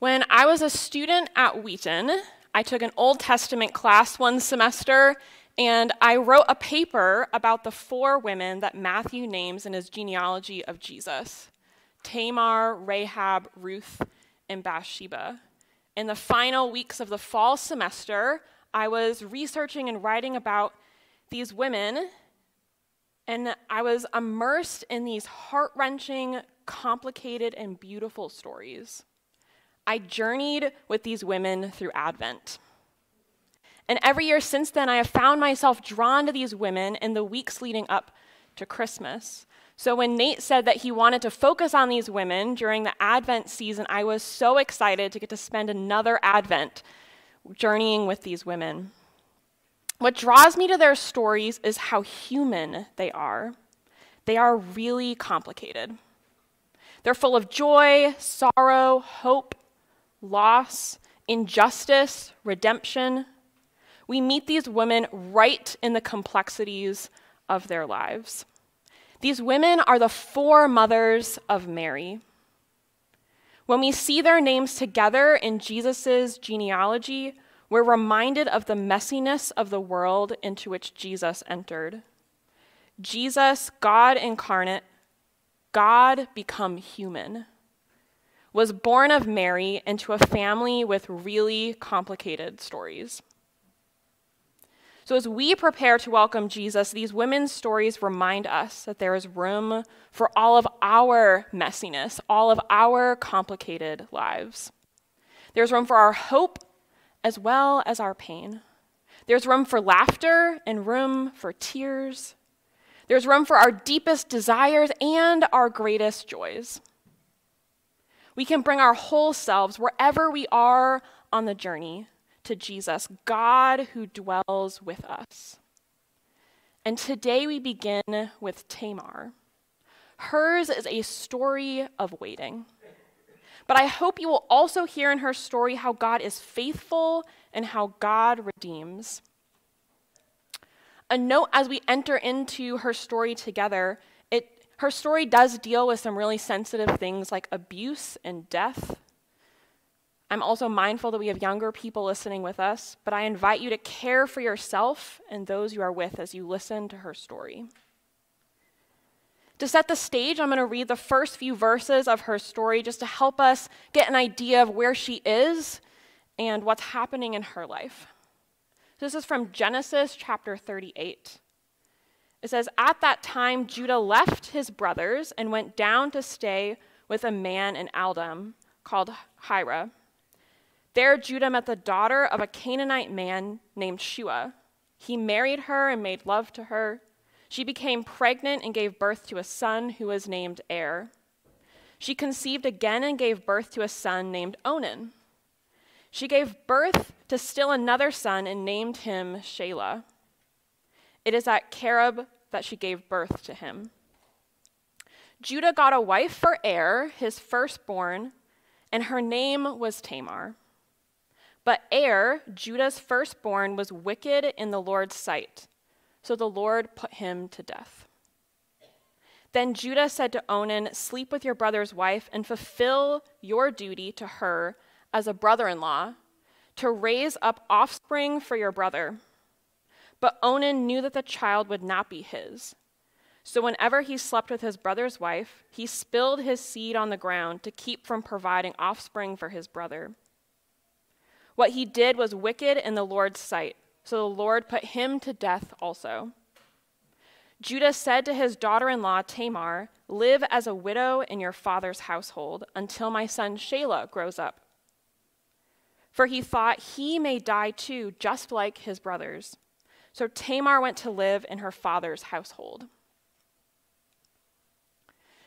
When I was a student at Wheaton, I took an Old Testament class one semester, and I wrote a paper about the four women that Matthew names in his genealogy of Jesus Tamar, Rahab, Ruth, and Bathsheba. In the final weeks of the fall semester, I was researching and writing about these women, and I was immersed in these heart wrenching, complicated, and beautiful stories. I journeyed with these women through Advent. And every year since then, I have found myself drawn to these women in the weeks leading up to Christmas. So when Nate said that he wanted to focus on these women during the Advent season, I was so excited to get to spend another Advent journeying with these women. What draws me to their stories is how human they are. They are really complicated. They're full of joy, sorrow, hope, loss, injustice, redemption. We meet these women right in the complexities of their lives. These women are the four mothers of Mary. When we see their names together in Jesus' genealogy, we're reminded of the messiness of the world into which Jesus entered. Jesus, God incarnate, God become human was born of Mary into a family with really complicated stories. So, as we prepare to welcome Jesus, these women's stories remind us that there is room for all of our messiness, all of our complicated lives. There's room for our hope as well as our pain. There's room for laughter and room for tears. There's room for our deepest desires and our greatest joys. We can bring our whole selves wherever we are on the journey to Jesus, God who dwells with us. And today we begin with Tamar. Hers is a story of waiting. But I hope you will also hear in her story how God is faithful and how God redeems. A note as we enter into her story together her story does deal with some really sensitive things like abuse and death. I'm also mindful that we have younger people listening with us, but I invite you to care for yourself and those you are with as you listen to her story. To set the stage, I'm going to read the first few verses of her story just to help us get an idea of where she is and what's happening in her life. This is from Genesis chapter 38. It says, At that time, Judah left his brothers and went down to stay with a man in Adullam called Hira. There, Judah met the daughter of a Canaanite man named Shua. He married her and made love to her. She became pregnant and gave birth to a son who was named Er. She conceived again and gave birth to a son named Onan. She gave birth to still another son and named him Shelah. It is at Kezib that she gave birth to him. Judah got a wife for Er, his firstborn, and her name was Tamar. But Er, Judah's firstborn, was wicked in the Lord's sight, so the Lord put him to death. Then Judah said to Onan, Sleep with your brother's wife and fulfill your duty to her as a brother in law, to raise up offspring for your brother. But Onan knew that the child would not be his. So whenever he slept with his brother's wife, he spilled his seed on the ground to keep from providing offspring for his brother. What he did was wicked in the Lord's sight, so the Lord put him to death also. Judah said to his daughter in law Tamar, Live as a widow in your father's household until my son Shelah grows up. For he thought he may die too, just like his brothers. So Tamar went to live in her father's household.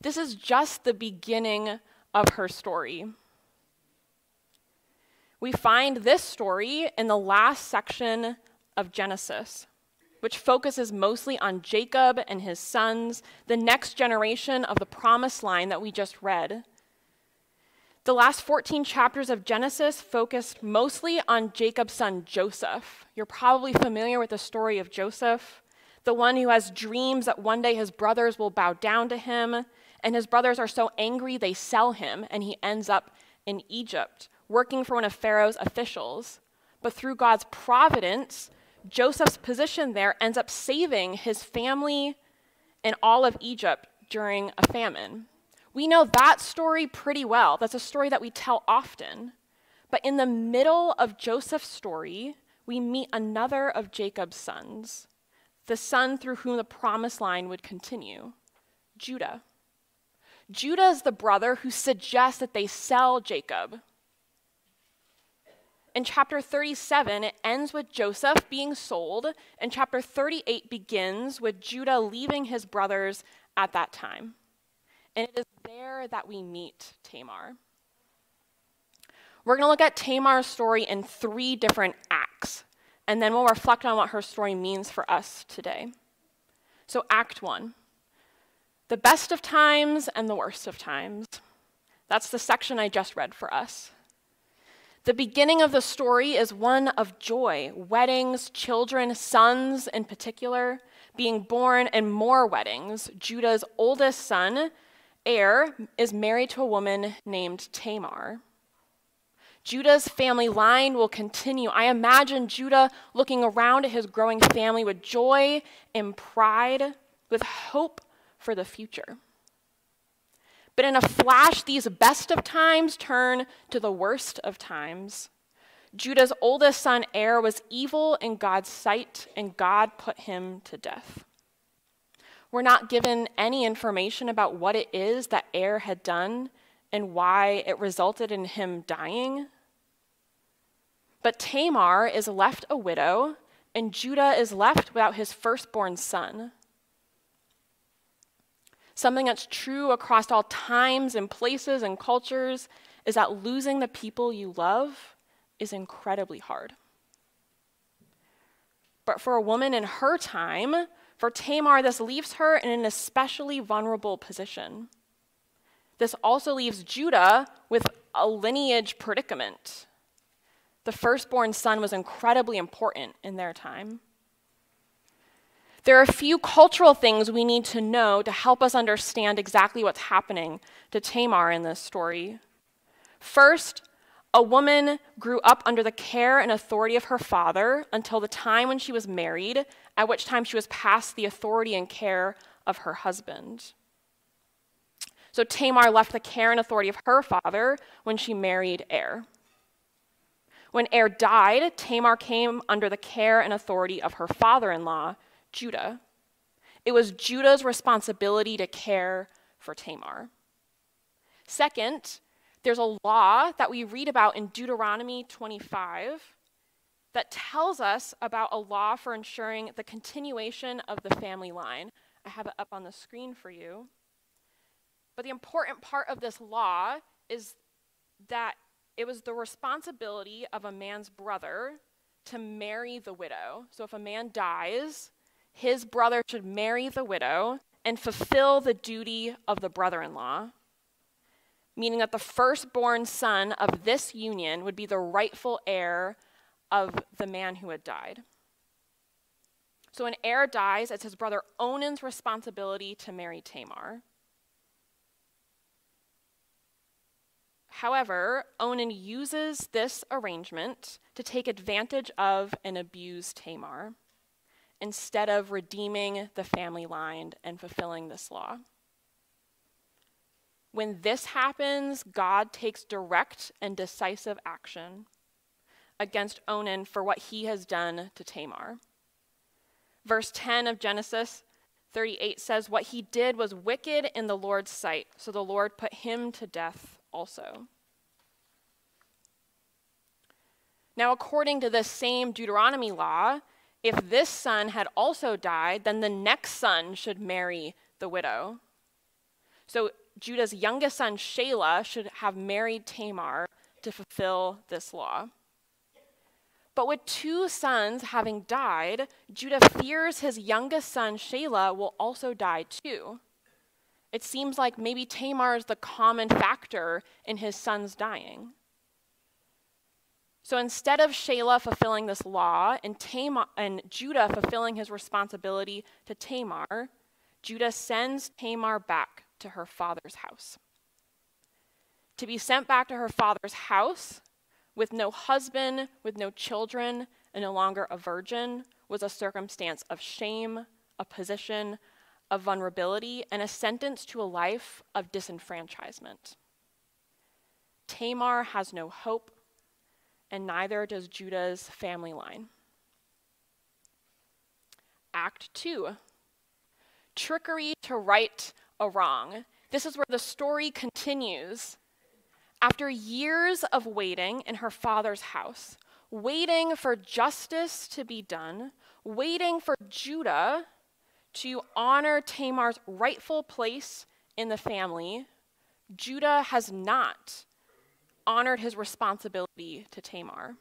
This is just the beginning of her story. We find this story in the last section of Genesis, which focuses mostly on Jacob and his sons, the next generation of the promised line that we just read. The last 14 chapters of Genesis focused mostly on Jacob's son Joseph. You're probably familiar with the story of Joseph, the one who has dreams that one day his brothers will bow down to him, and his brothers are so angry they sell him, and he ends up in Egypt, working for one of Pharaoh's officials. But through God's providence, Joseph's position there ends up saving his family and all of Egypt during a famine. We know that story pretty well. That's a story that we tell often. But in the middle of Joseph's story, we meet another of Jacob's sons, the son through whom the promised line would continue Judah. Judah is the brother who suggests that they sell Jacob. In chapter 37, it ends with Joseph being sold, and chapter 38 begins with Judah leaving his brothers at that time. And it is there that we meet Tamar. We're going to look at Tamar's story in three different acts, and then we'll reflect on what her story means for us today. So, Act 1 the best of times and the worst of times. That's the section I just read for us. The beginning of the story is one of joy weddings, children, sons in particular, being born, and more weddings. Judah's oldest son, Er, is married to a woman named Tamar. Judah's family line will continue. I imagine Judah looking around at his growing family with joy and pride, with hope for the future. But in a flash, these best of times turn to the worst of times. Judah's oldest son, Er, was evil in God's sight, and God put him to death. We're not given any information about what it is that Er had done and why it resulted in him dying. But Tamar is left a widow, and Judah is left without his firstborn son. Something that's true across all times and places and cultures is that losing the people you love is incredibly hard. But for a woman in her time, for Tamar, this leaves her in an especially vulnerable position. This also leaves Judah with a lineage predicament. The firstborn son was incredibly important in their time. There are a few cultural things we need to know to help us understand exactly what's happening to Tamar in this story. First, a woman grew up under the care and authority of her father until the time when she was married, at which time she was past the authority and care of her husband. So Tamar left the care and authority of her father when she married Er. When Er died, Tamar came under the care and authority of her father in law, Judah. It was Judah's responsibility to care for Tamar. Second, there's a law that we read about in Deuteronomy 25 that tells us about a law for ensuring the continuation of the family line. I have it up on the screen for you. But the important part of this law is that it was the responsibility of a man's brother to marry the widow. So if a man dies, his brother should marry the widow and fulfill the duty of the brother in law, meaning that the firstborn son of this union would be the rightful heir of the man who had died. So when Er dies, it's his brother Onan's responsibility to marry Tamar. However, Onan uses this arrangement to take advantage of and abuse Tamar instead of redeeming the family line and fulfilling this law. When this happens, God takes direct and decisive action against Onan for what he has done to Tamar. Verse 10 of Genesis 38 says, What he did was wicked in the Lord's sight, so the Lord put him to death also. Now, according to this same Deuteronomy law, if this son had also died, then the next son should marry the widow. So Judah's youngest son, Shelah, should have married Tamar to fulfill this law. But with two sons having died, Judah fears his youngest son, Shelah, will also die too. It seems like maybe Tamar is the common factor in his sons dying. So instead of Shelah fulfilling this law and, Tamar, and Judah fulfilling his responsibility to Tamar, Judah sends Tamar back to her father's house. To be sent back to her father's house with no husband, with no children, and no longer a virgin, was a circumstance of shame, a position of vulnerability, and a sentence to a life of disenfranchisement. Tamar has no hope, and neither does Judah's family line. Act 2 Trickery to right a wrong. This is where the story continues. After years of waiting in her father's house, waiting for justice to be done, waiting for Judah to honor Tamar's rightful place in the family, Judah has not honored his responsibility to Tamar.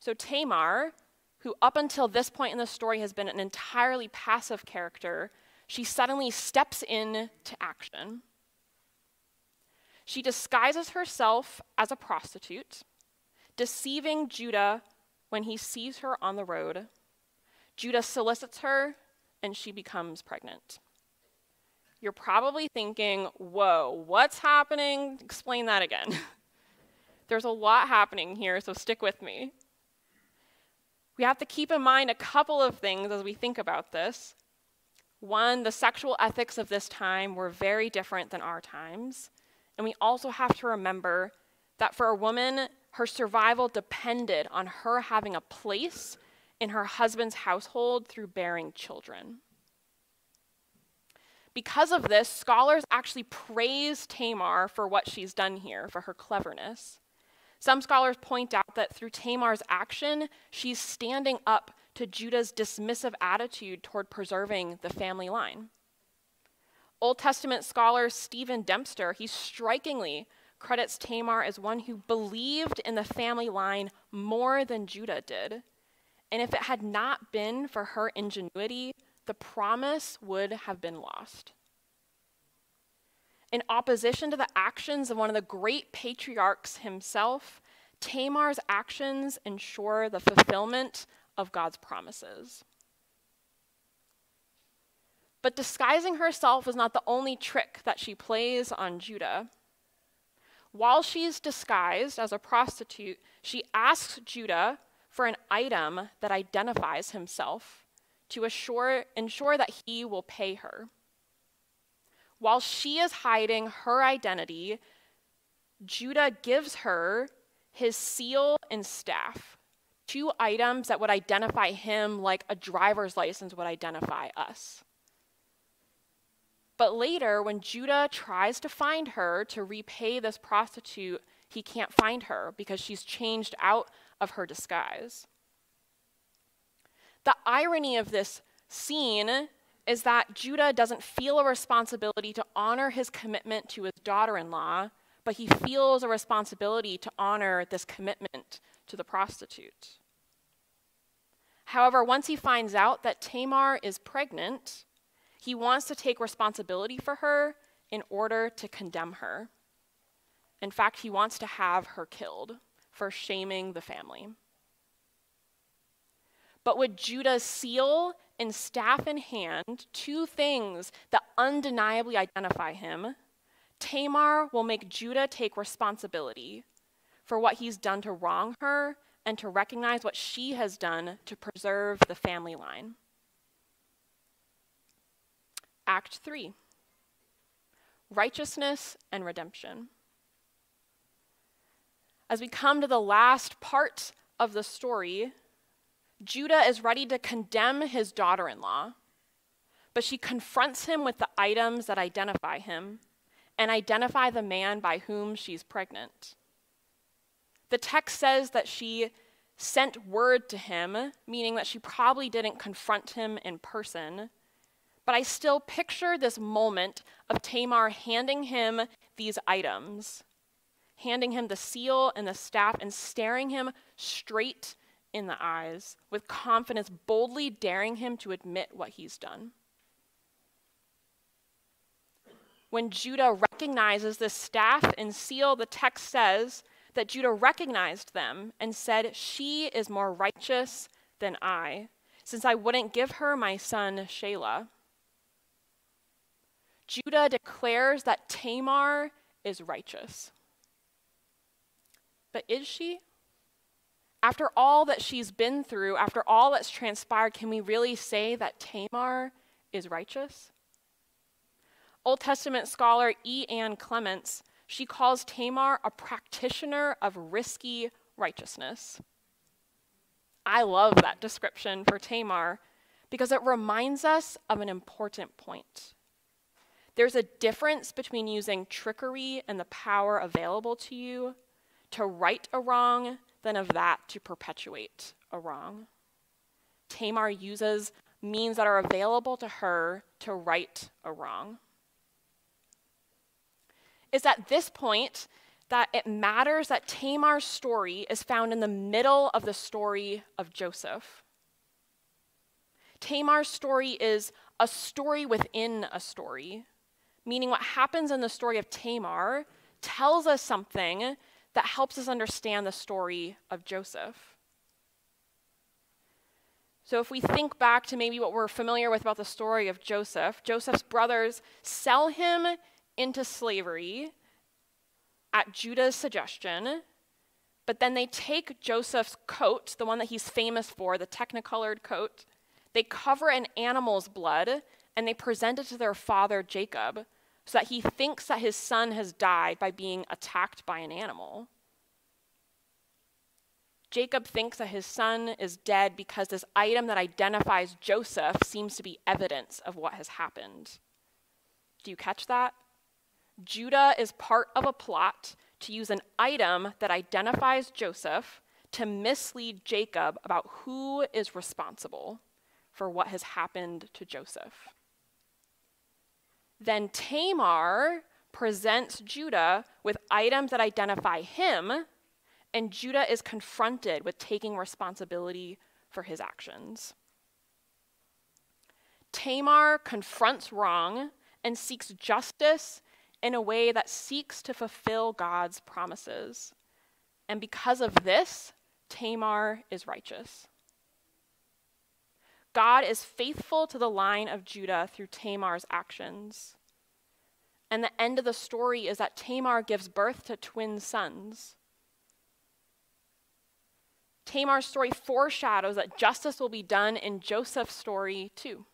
So Tamar, who up until this point in the story has been an entirely passive character, she suddenly steps in to action. She disguises herself as a prostitute, deceiving Judah when he sees her on the road. Judah solicits her, and she becomes pregnant. You're probably thinking, whoa, what's happening? Explain that again. There's a lot happening here, so stick with me. We have to keep in mind a couple of things as we think about this. One, the sexual ethics of this time were very different than our times. And we also have to remember that for a woman, her survival depended on her having a place in her husband's household through bearing children. Because of this, scholars actually praise Tamar for what she's done here, for her cleverness. Some scholars point out that through Tamar's action, she's standing up to Judah's dismissive attitude toward preserving the family line. Old Testament scholar Stephen Dempster, he strikingly credits Tamar as one who believed in the family line more than Judah did. And if it had not been for her ingenuity, the promise would have been lost. In opposition to the actions of one of the great patriarchs himself, Tamar's actions ensure the fulfillment of God's promises. But disguising herself is not the only trick that she plays on Judah. While she's disguised as a prostitute, she asks Judah for an item that identifies himself to assure, ensure that he will pay her. While she is hiding her identity, Judah gives her his seal and staff, two items that would identify him like a driver's license would identify us. But later, when Judah tries to find her to repay this prostitute, he can't find her because she's changed out of her disguise. The irony of this scene is that Judah doesn't feel a responsibility to honor his commitment to his daughter in law, but he feels a responsibility to honor this commitment to the prostitute. However, once he finds out that Tamar is pregnant, he wants to take responsibility for her in order to condemn her. In fact, he wants to have her killed for shaming the family. But with Judah's seal and staff in hand, two things that undeniably identify him, Tamar will make Judah take responsibility for what he's done to wrong her and to recognize what she has done to preserve the family line. Act 3 Righteousness and Redemption. As we come to the last part of the story, Judah is ready to condemn his daughter in law, but she confronts him with the items that identify him and identify the man by whom she's pregnant. The text says that she sent word to him, meaning that she probably didn't confront him in person, but I still picture this moment of Tamar handing him these items, handing him the seal and the staff, and staring him straight in the eyes with confidence, boldly daring him to admit what he's done. When Judah recognizes the staff and seal, the text says that Judah recognized them and said, She is more righteous than I, since I wouldn't give her my son Shelah. Judah declares that Tamar is righteous. But is she? After all that she's been through, after all that's transpired, can we really say that Tamar is righteous? Old Testament scholar E. Ann Clements, she calls Tamar a practitioner of risky righteousness. I love that description for Tamar because it reminds us of an important point. There's a difference between using trickery and the power available to you to right a wrong than of that to perpetuate a wrong. Tamar uses means that are available to her to right a wrong. It's at this point that it matters that Tamar's story is found in the middle of the story of Joseph. Tamar's story is a story within a story, meaning what happens in the story of Tamar tells us something that helps us understand the story of Joseph. So, if we think back to maybe what we're familiar with about the story of Joseph, Joseph's brothers sell him into slavery at Judah's suggestion, but then they take Joseph's coat, the one that he's famous for, the technicolored coat, they cover an animal's blood, and they present it to their father Jacob so that he thinks that his son has died by being attacked by an animal. Jacob thinks that his son is dead because this item that identifies Joseph seems to be evidence of what has happened. Do you catch that? Judah is part of a plot to use an item that identifies Joseph to mislead Jacob about who is responsible for what has happened to Joseph. Then Tamar presents Judah with items that identify him, and Judah is confronted with taking responsibility for his actions. Tamar confronts wrong and seeks justice in a way that seeks to fulfill God's promises. And because of this, Tamar is righteous. God is faithful to the line of Judah through Tamar's actions. And the end of the story is that Tamar gives birth to twin sons. Tamar's story foreshadows that justice will be done in Joseph's story too.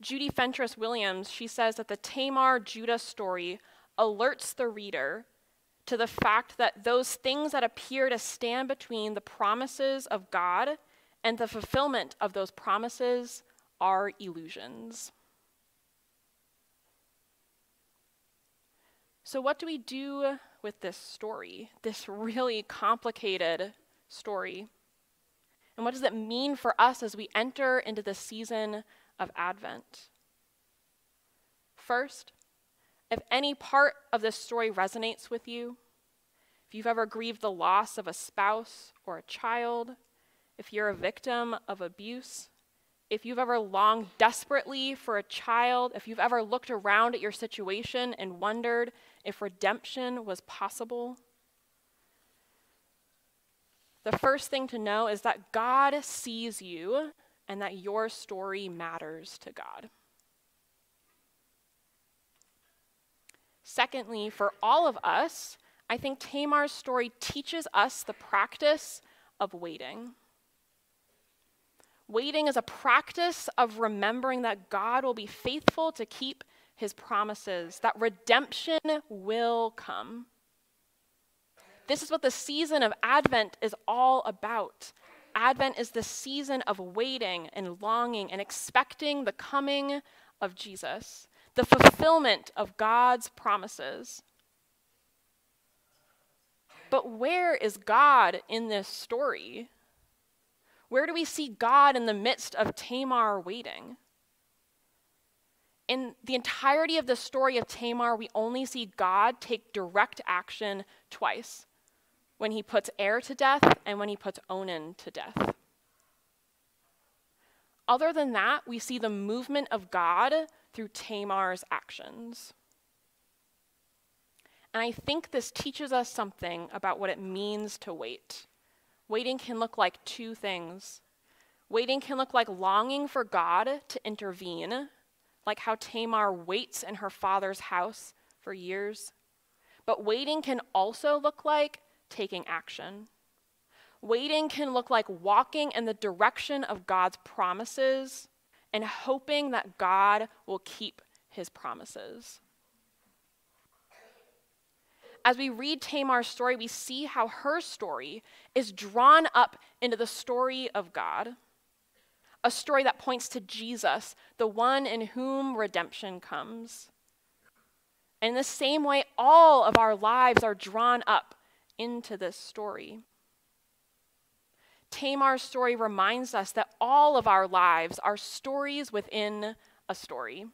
Judy Fentress Williams, she says that the Tamar Judah story alerts the reader to the fact that those things that appear to stand between the promises of God and the fulfillment of those promises are illusions. So, what do we do with this story, this really complicated story? And what does it mean for us as we enter into the season of Advent? First, if any part of this story resonates with you, if you've ever grieved the loss of a spouse or a child, if you're a victim of abuse, if you've ever longed desperately for a child, if you've ever looked around at your situation and wondered if redemption was possible, the first thing to know is that God sees you and that your story matters to God. Secondly, for all of us, I think Tamar's story teaches us the practice of waiting. Waiting is a practice of remembering that God will be faithful to keep his promises, that redemption will come. This is what the season of Advent is all about. Advent is the season of waiting and longing and expecting the coming of Jesus, the fulfillment of God's promises. But where is God in this story? Where do we see God in the midst of Tamar waiting? In the entirety of the story of Tamar, we only see God take direct action twice when he puts Er to death and when he puts Onan to death. Other than that, we see the movement of God through Tamar's actions. And I think this teaches us something about what it means to wait. Waiting can look like two things. Waiting can look like longing for God to intervene, like how Tamar waits in her father's house for years. But waiting can also look like taking action. Waiting can look like walking in the direction of God's promises and hoping that God will keep his promises. As we read Tamar's story, we see how her story is drawn up into the story of God, a story that points to Jesus, the one in whom redemption comes. In the same way, all of our lives are drawn up into this story. Tamar's story reminds us that all of our lives are stories within a story.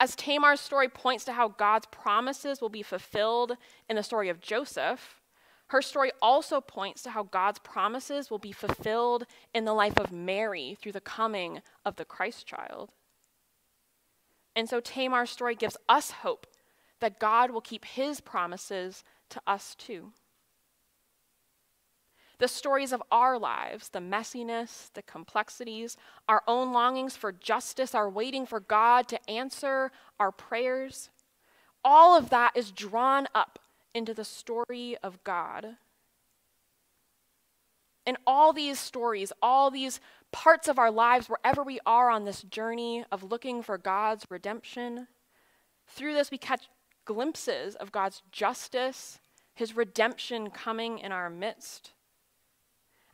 As Tamar's story points to how God's promises will be fulfilled in the story of Joseph, her story also points to how God's promises will be fulfilled in the life of Mary through the coming of the Christ child. And so Tamar's story gives us hope that God will keep his promises to us too. The stories of our lives, the messiness, the complexities, our own longings for justice, our waiting for God to answer our prayers, all of that is drawn up into the story of God. And all these stories, all these parts of our lives, wherever we are on this journey of looking for God's redemption, through this we catch glimpses of God's justice, his redemption coming in our midst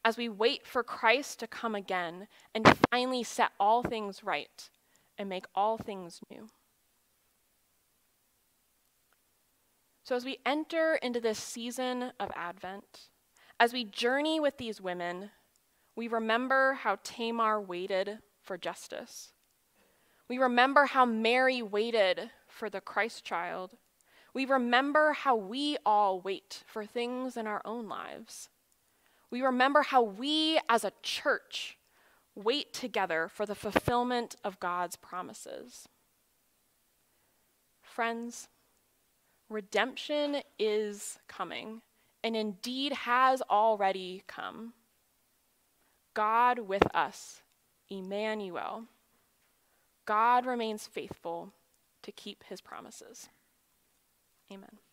as we wait for Christ to come again and finally set all things right and make all things new. So, as we enter into this season of Advent, as we journey with these women, we remember how Tamar waited for justice. We remember how Mary waited for the Christ child. We remember how we all wait for things in our own lives we remember how we as a church wait together for the fulfillment of God's promises. Friends, redemption is coming, and indeed has already come. God with us, Emmanuel. God remains faithful to keep his promises. Amen.